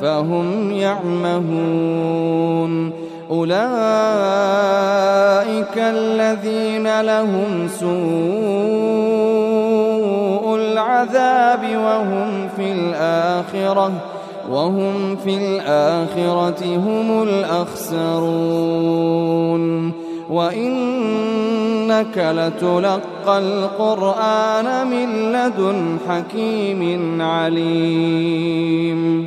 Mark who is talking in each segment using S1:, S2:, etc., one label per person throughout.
S1: فهم يعمهون. أولئك الذين لهم سوء العذاب وهم في الآخرة وهم في الآخرة هم الأخسرون. وإنك لتلقى القرآن من لدن حكيم عليم.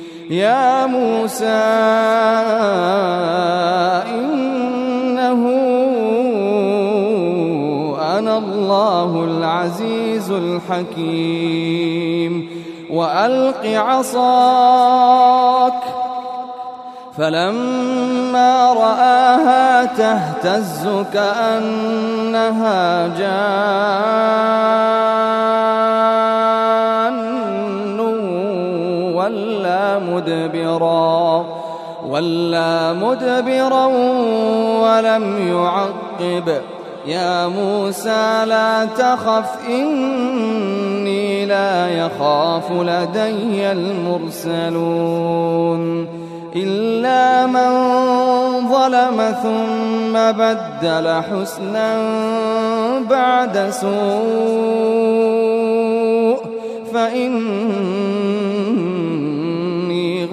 S1: يا موسى إنه أنا الله العزيز الحكيم. وألق عصاك فلما رآها تهتز كأنها جان. مدبرا ولا مدبرا ولم يعقب. يا موسى لا تخف إني لا يخاف لدي المرسلون. إلا من ظلم ثم بدل حسنا بعد سوء فإني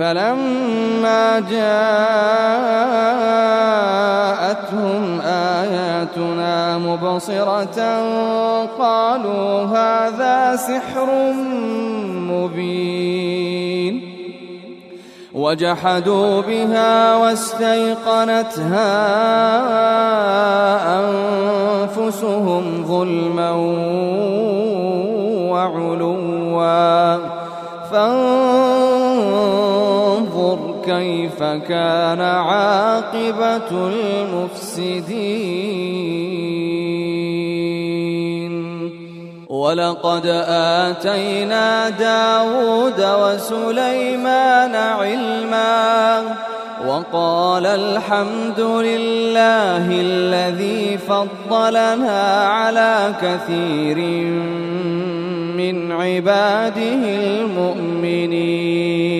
S1: فلما جاءتهم آياتنا مبصرة قالوا هذا سحر مبين وجحدوا بها واستيقنتها أنفسهم ظلما وعلوا فانظر كيف كان عاقبة المفسدين؟ ولقد آتينا داود وسليمان علما وقال الحمد لله الذي فضلنا على كثير من عباده المؤمنين.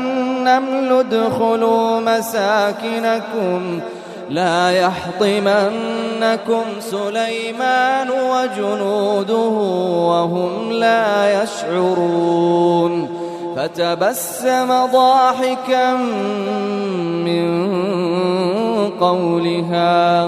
S1: ادخلوا مساكنكم لا يحطمنكم سليمان وجنوده وهم لا يشعرون فتبسم ضاحكا من قولها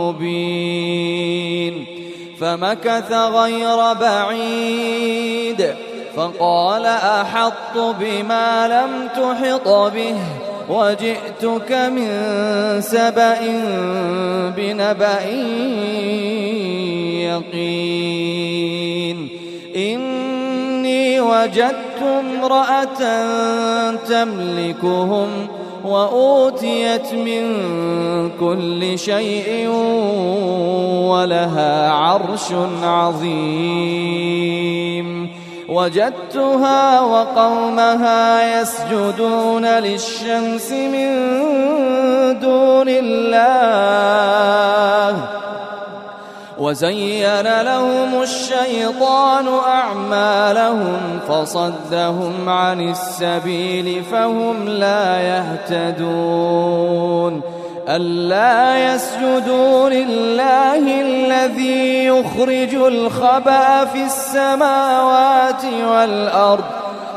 S1: مبين فمكث غير بعيد فقال أحط بما لم تحط به وجئتك من سبأ بنبأ يقين إني وجدت امرأة تملكهم وأوتيت من كل شيء ولها عرش عظيم. وجدتها وقومها يسجدون للشمس من دون الله. وزين لهم الشيطان أعمالهم فصدهم عن السبيل فهم لا يهتدون. ألا يسجدوا لله الذي يخرج الخبأ في السماوات والأرض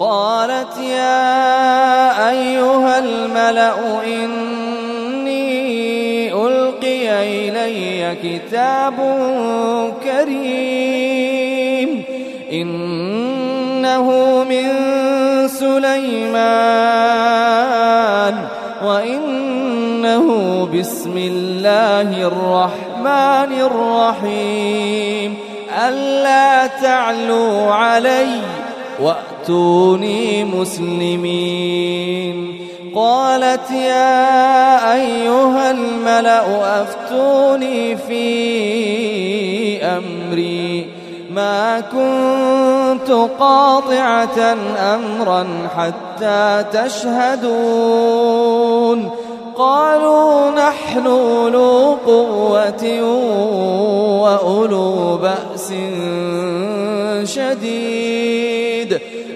S1: قالت يا أيها الملأ إني ألقي إلي كتاب كريم إنه من سليمان وإنه بسم الله الرحمن الرحيم ألا تعلوا علي وأتوني مسلمين. قالت يا أيها الملأ أفتوني في أمري. ما كنت قاطعة أمرا حتى تشهدون. قالوا نحن أولو قوة وأولو بأس شديد.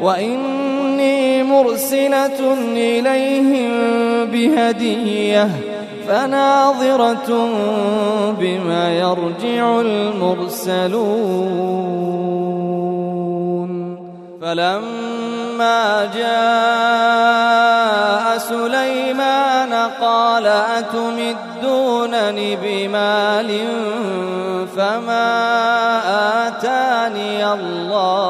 S1: وإني مرسلة إليهم بهدية فناظرة بما يرجع المرسلون. فلما جاء سليمان قال أتمدونني بمال فما آتاني الله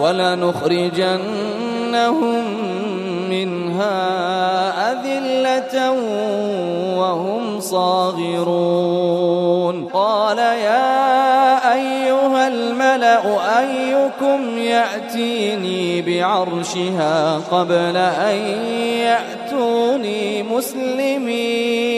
S1: ولنخرجنهم منها أذلة وهم صاغرون. قال يا أيها الملأ أيكم يأتيني بعرشها قبل أن يأتوني مسلمين.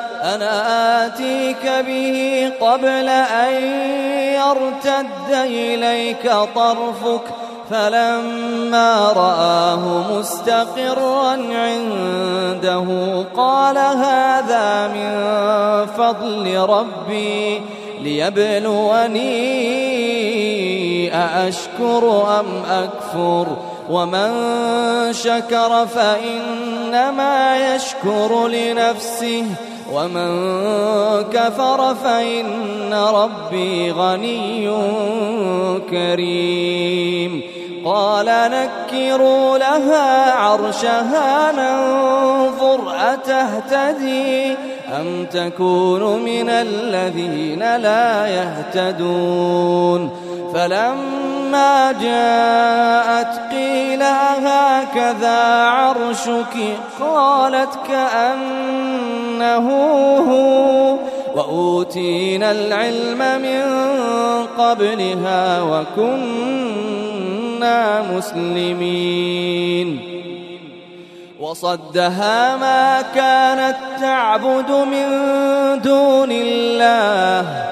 S1: أنا آتيك به قبل أن يرتد إليك طرفك فلما رآه مستقرا عنده قال هذا من فضل ربي ليبلوني أأشكر أم أكفر ومن شكر فإنما يشكر لنفسه ومن كفر فإن ربي غني كريم. قال نكروا لها عرشها ننظر أتهتدي أم تكون من الذين لا يهتدون. فلما جاءت قيل هكذا عرشك؟ قالت كأنه هو. وأوتينا العلم من قبلها وكنا مسلمين. وصدها ما كانت تعبد من دون الله.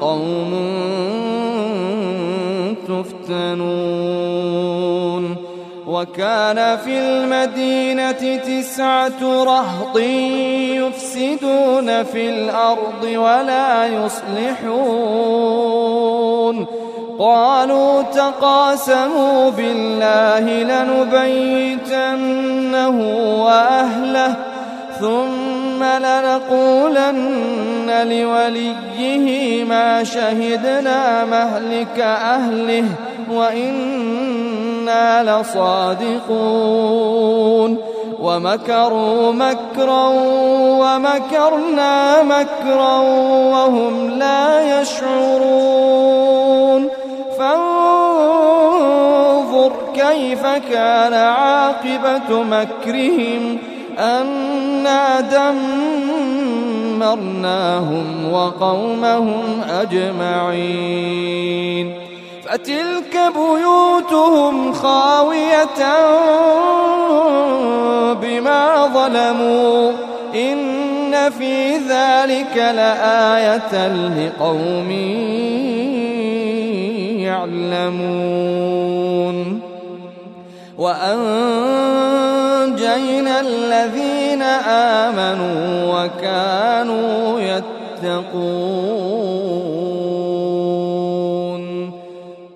S1: قوم تفتنون وكان في المدينة تسعة رهط يفسدون في الأرض ولا يصلحون. قالوا تقاسموا بالله لنبيتنه وأهله ثم لنقولن لوليه ما شهدنا مهلك أهله وإنا لصادقون ومكروا مكرا ومكرنا مكرا وهم لا يشعرون فانظر كيف كان عاقبة مكرهم أنا دمرناهم وقومهم أجمعين فتلك بيوتهم خاوية بما ظلموا إن في ذلك لآية لقوم يعلمون وأنجينا الذين آمنوا وكانوا يتقون.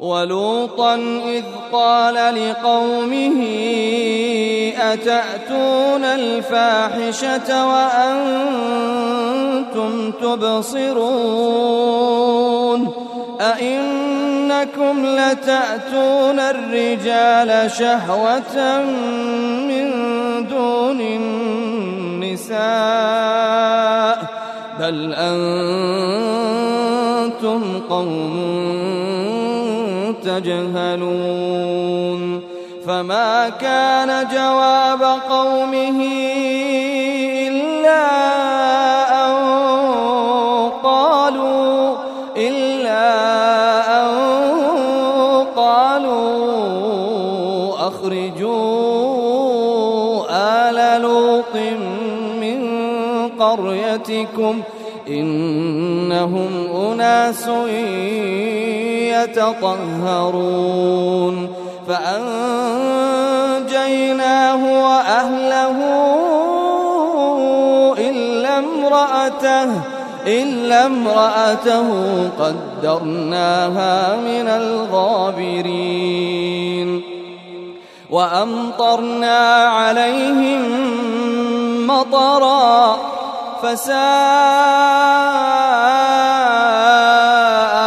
S1: ولوطا إذ قال لقومه أتأتون الفاحشة وأنتم تبصرون؟ أئنكم لتأتون الرجال شهوة من دون النساء بل أنتم قوم تجهلون فما كان جواب قومه قريتكم إنهم أناس يتطهرون فأنجيناه وأهله إلا امرأته إلا امرأته قدرناها من الغابرين. وأمطرنا عليهم مطرا فساء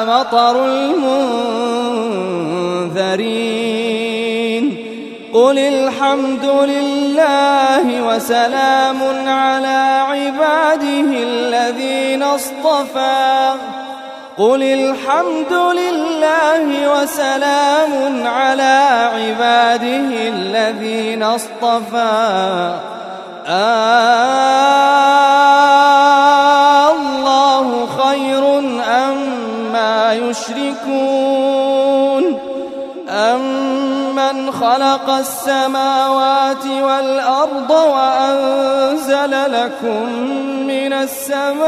S1: مطر المنذرين. قل الحمد لله وسلام على عباده الذين اصطفى. قل الحمد لله وسلام على عباده الذين اصطفى. الله خير أما يشركون أمن خلق السماوات والأرض وأنزل لكم من السماء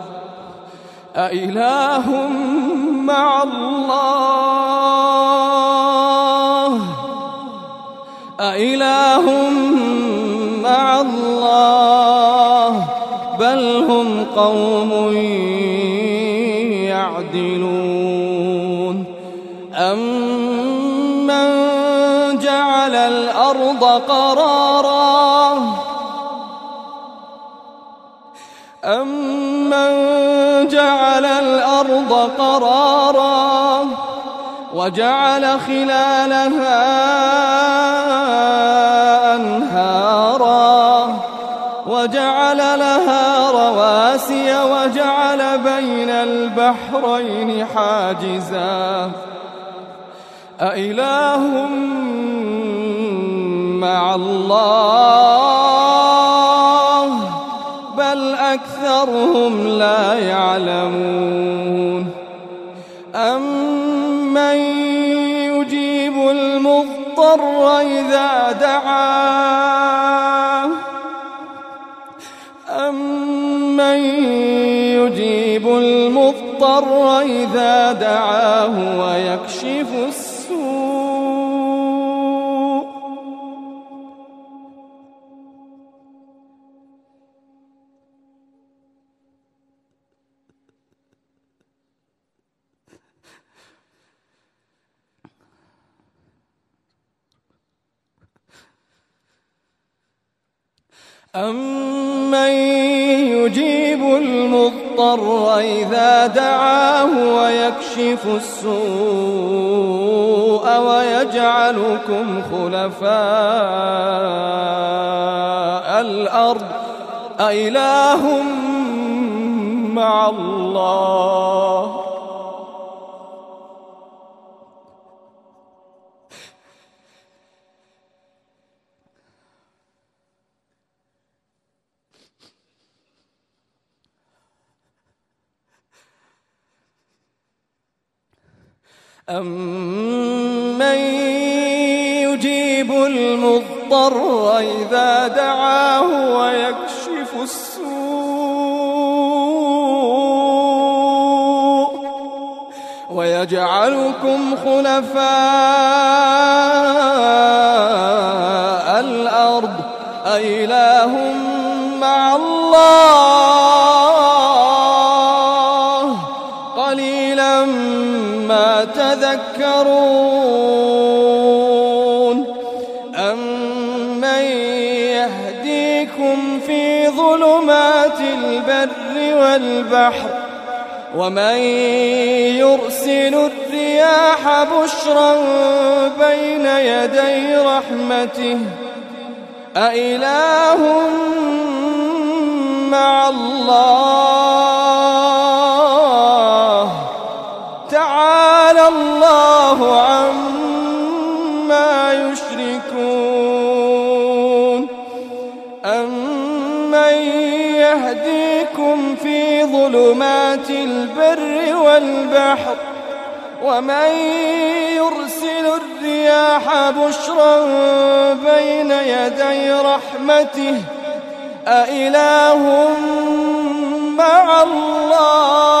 S1: أإله مع الله. أإله مع الله. بل هم قوم يعدلون. أمن جعل الأرض قرارا؟ أمن الأرض قرارا وجعل خلالها أنهارا وجعل لها رواسي وجعل بين البحرين حاجزا أإله مع الله أكثرهم لا يعلمون أمن يجيب المضطر إذا دعاه أمن يجيب المضطر إذا دعاه ويكشف أمن يجيب المضطر إذا دعاه ويكشف السوء ويجعلكم خلفاء الأرض أإله مع الله أمن يجيب المضطر إذا دعاه ويكشف السوء ويجعلكم خلفاء الأرض أإله مع الله تذكرون أمن يهديكم في ظلمات البر والبحر ومن يرسل الرياح بشرا بين يدي رحمته أإله مع الله تعالى الله عما يشركون. أمن يهديكم في ظلمات البر والبحر ومن يرسل الرياح بشرا بين يدي رحمته؟ أإله مع الله؟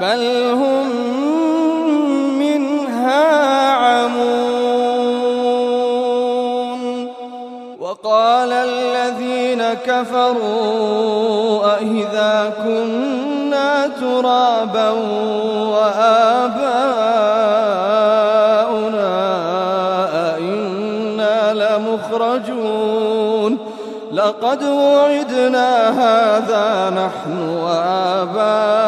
S1: بل هم منها عمون وقال الذين كفروا أئذا كنا ترابا وآباؤنا أئنا لمخرجون لقد وعدنا هذا نحن وآباؤنا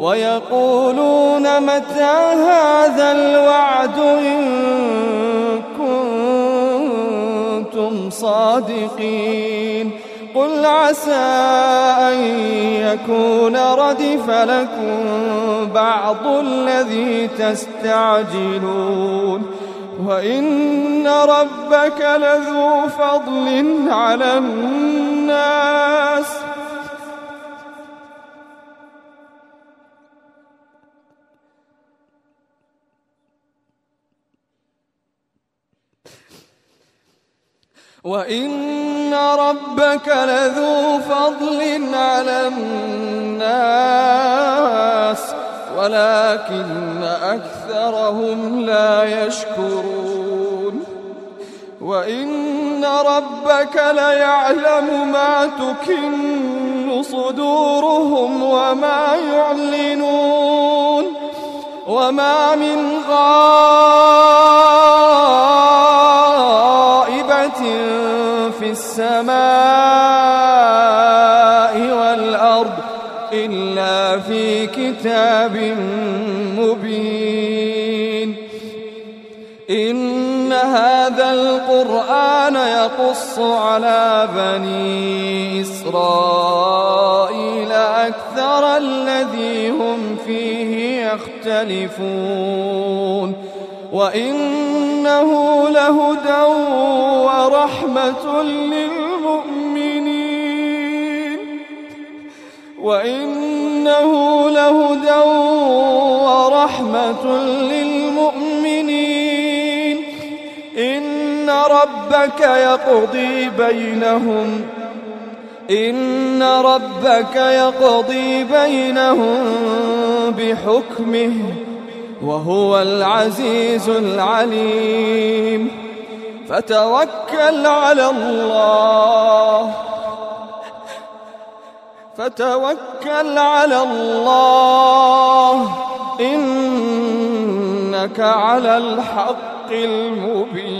S1: ويقولون متى هذا الوعد إن كنتم صادقين قل عسى أن يكون ردف لكم بعض الذي تستعجلون وإن ربك لذو فضل على الناس وإن ربك لذو فضل على الناس ولكن أكثرهم لا يشكرون وإن ربك ليعلم ما تكن صدورهم وما يعلنون وما من غائبة كتاب مبين. إن هذا القرآن يقص على بني إسرائيل أكثر الذي هم فيه يختلفون. وإنه لهدى ورحمة للمؤمنين ربك يقضي بينهم. إن ربك يقضي بينهم بحكمه وهو العزيز العليم. فتوكل على الله. فتوكل على الله. إنك على الحق المبين.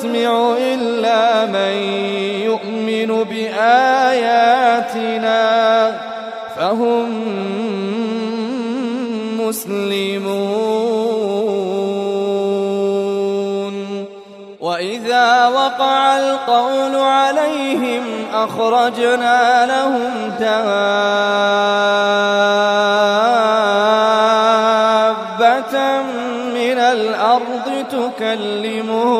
S1: تسمع إلا من يؤمن بآياتنا فهم مسلمون. وإذا وقع القول عليهم أخرجنا لهم دابة من الأرض تكلمهم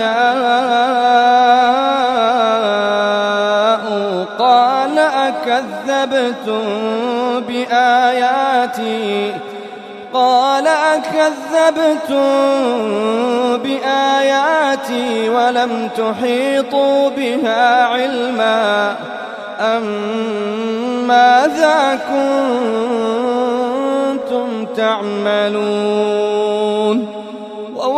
S1: جاءوا قال أكذبتم بآياتي؟ قال أكذبتم بآياتي ولم تحيطوا بها علما. أم ماذا كنتم تعملون.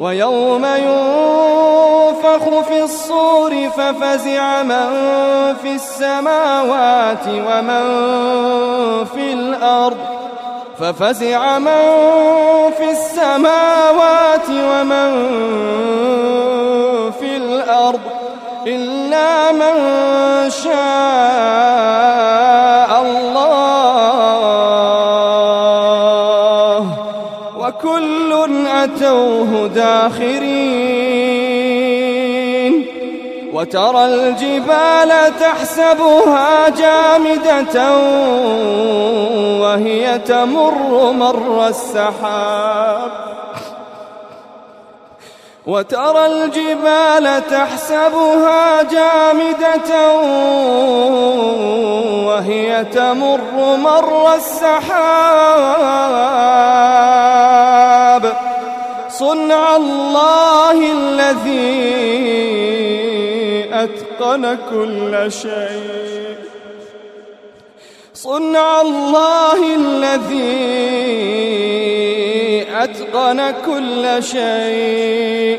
S1: ويوم ينفخ في الصور ففزع من في السماوات ومن في الأرض ففزع من في السماوات ومن في الأرض إلا من شاء وكل أتوه داخرين. وترى الجبال تحسبها جامدة وهي تمر مر السحاب. وترى الجبال تحسبها جامدة وهي تمر مر السحاب. صنع الله الذي أتقن كل شيء. صنع الله الذي أتقن كل شيء.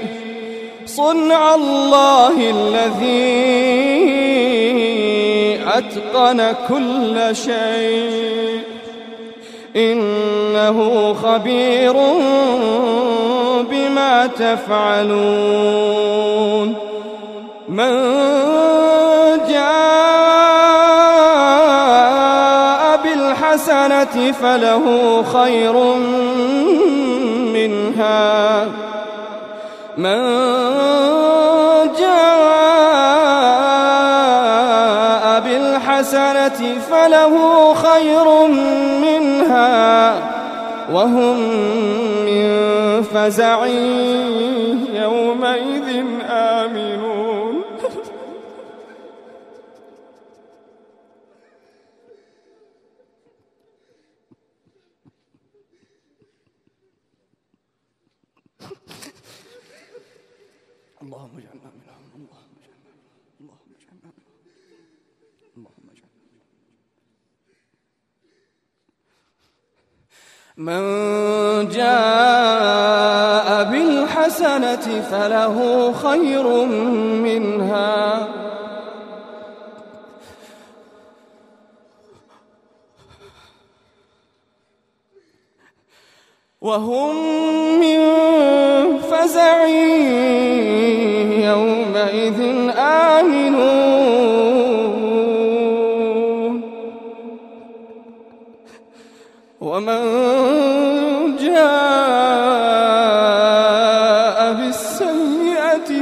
S1: صنع الله الذي أتقن كل شيء. إنه خبير بما تفعلون. من جاء بالحسنة فله خير منها. من بالحسنة فله خير منها وهم من فزع من جاء بالحسنة فله خير منها. وهم من فزع يومئذ آمنون.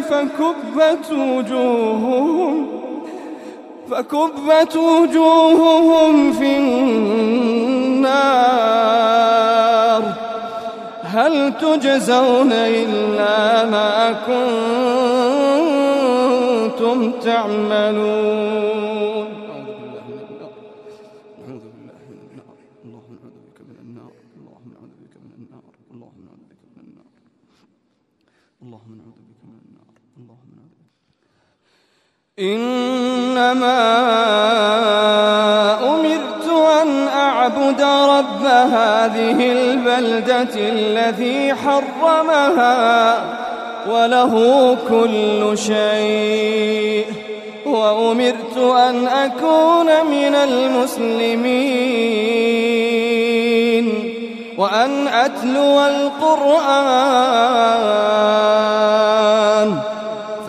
S1: فكبت وجوههم فكبت وجوههم في النار. هل تجزون إلا ما كنتم تعملون نعوذ بالله من النار اللهم نعوذ بك من النار اللهم نعوذ بك من النار اللهم نعوذ بك من النار اللهم نعوذ بك من النار اللهم نعوذ بك إنما أمرت أن أعبد رب هذه البلدة الذي حرمها وله كل شيء وأمرت أن أكون من المسلمين وأن أتلو القرآن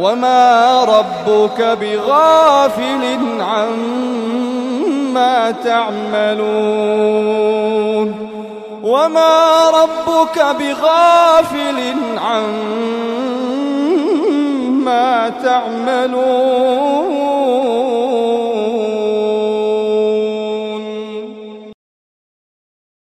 S1: وما ربك بغافل عما تعملون وما ربك بغافل عما تعملون